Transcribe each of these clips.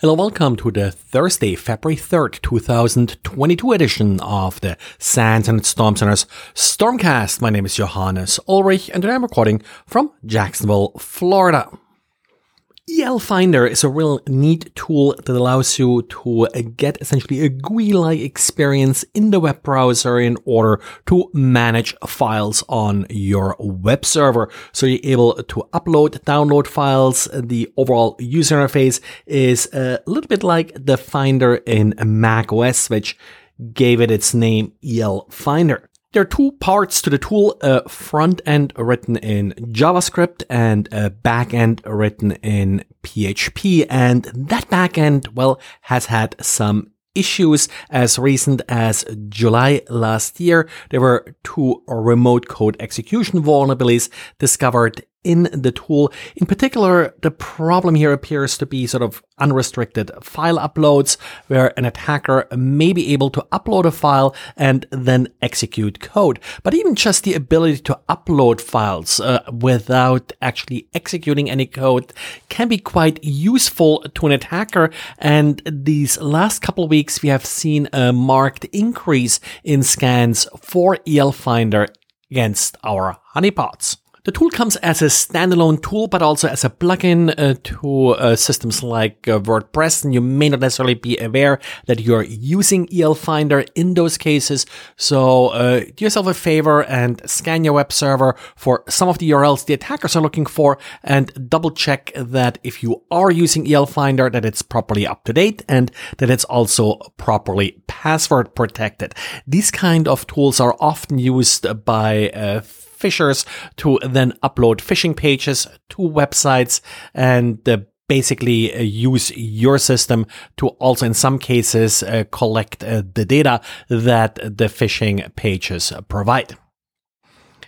Hello, welcome to the Thursday, February 3rd, 2022 edition of the SANS and Storm Center's Stormcast. My name is Johannes Ulrich and today I'm recording from Jacksonville, Florida. elFinder is a real neat tool that allows you to uh, get essentially a GUI-like experience in the web browser in order to manage files on your web server. So you're able to upload, download files. The overall user interface is uh, a little bit like the Finder in Mac OS, which gave it its name elFinder. There are two parts to the tool, a front end written in JavaScript and a back end written in PHP. And that back end, well, has had some issues as recent as July last year. There were two remote code execution vulnerabilities discovered in the tool. In particular, the problem here appears to be sort of unrestricted file uploads where an attacker may be able to upload a file and then execute code. But even just the ability to upload files uh, without actually executing any code can be quite useful to an attacker. And these last couple weeks, we have seen a marked increase in scans for elFinder against our honeypots. The tool comes as a standalone tool, but also as a plugin uh, to uh, systems like uh, WordPress. And you may not necessarily be aware that you're using elFinder in those cases. So uh, do yourself a favor and scan your web server for some of the URLs the attackers are looking for and double check that if you are using elFinder, that it's properly up to date and that it's also properly password protected. These kind of tools are often used by phishers to then upload phishing pages to websites and uh, basically uh, use your system to also in some cases uh, collect uh, the data that the phishing pages provide.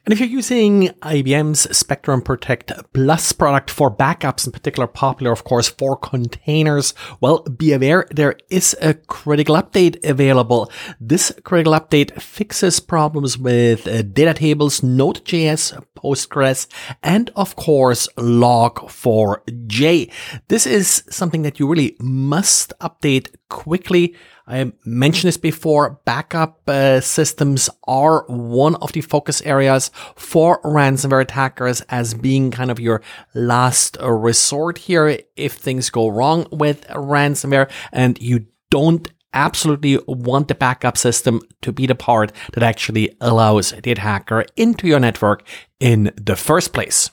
And if you're using IBM's Spectrum Protect Plus product for backups, in particular popular, of course, for containers, well, be aware there is a critical update available. This critical update fixes problems with uh, data tables, Node.js, Postgres, and of course, Log4j. This is something that you really must update quickly. I mentioned this before. Backup uh, systems are one of the focus areas for ransomware attackers as being kind of your last resort here if things go wrong with ransomware and you don't absolutely want the backup system to be the part that actually allows the attacker into your network in the first place.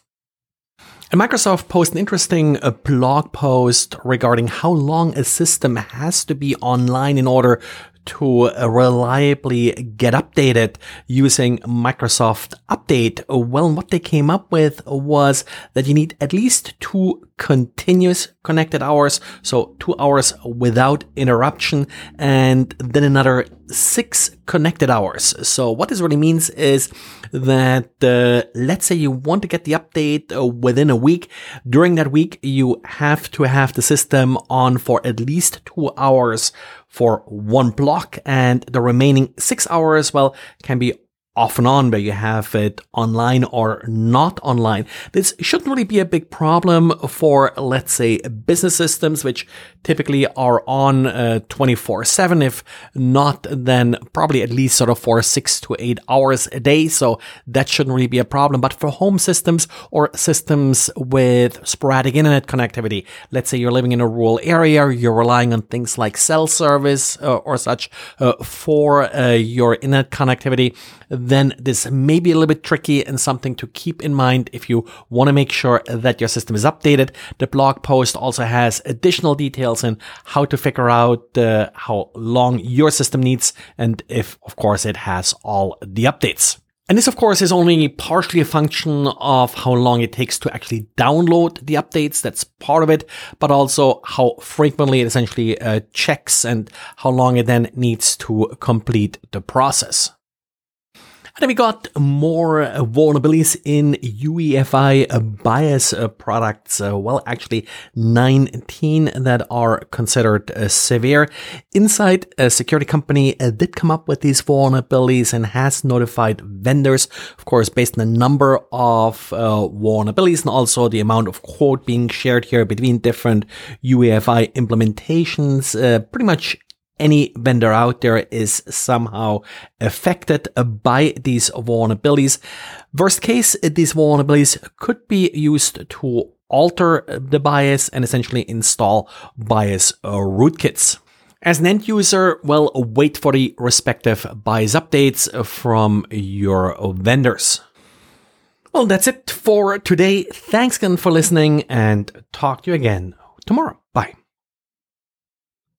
And Microsoft posted an interesting uh, blog post regarding how long a system has to be online in order to reliably get updated using Microsoft Update. Well, what they came up with was that you need at least two continuous connected hours, so two hours without interruption, and then another six connected hours. So what this really means is that uh, let's say you want to get the update uh, within a week. During that week, you have to have the system on for at least two hours for one block and the remaining six hours, well, can be off and on where you have it online or not online. This shouldn't really be a big problem for, let's say, business systems, which typically are on uh, 24 7. If not, then probably at least sort of for six to eight hours a day. So that shouldn't really be a problem. But for home systems or systems with sporadic internet connectivity, let's say you're living in a rural area, you're relying on things like cell service uh, or such uh, for uh, your internet connectivity then this may be a little bit tricky and something to keep in mind if you want to make sure that your system is updated. The blog post also has additional details in how to figure out uh, how long your system needs and if, of course, it has all the updates. And this, of course, is only partially a function of how long it takes to actually download the updates. That's part of it, but also how frequently it essentially uh, checks and how long it then needs to complete the process. And then we got more vulnerabilities in UEFI BIOS products. Uh, well, actually 19 that are considered uh, severe. Insyde, a security company, uh, did come up with these vulnerabilities and has notified vendors, of course, based on the number of uh, vulnerabilities and also the amount of code being shared here between different UEFI implementations. Uh, pretty much any vendor out there is somehow affected by these vulnerabilities. Worst case, these vulnerabilities could be used to alter the BIOS and essentially install BIOS uh, rootkits. As an end user, well, wait for the respective BIOS updates from your vendors. Well, that's it for today. Thanks again for listening and talk to you again tomorrow.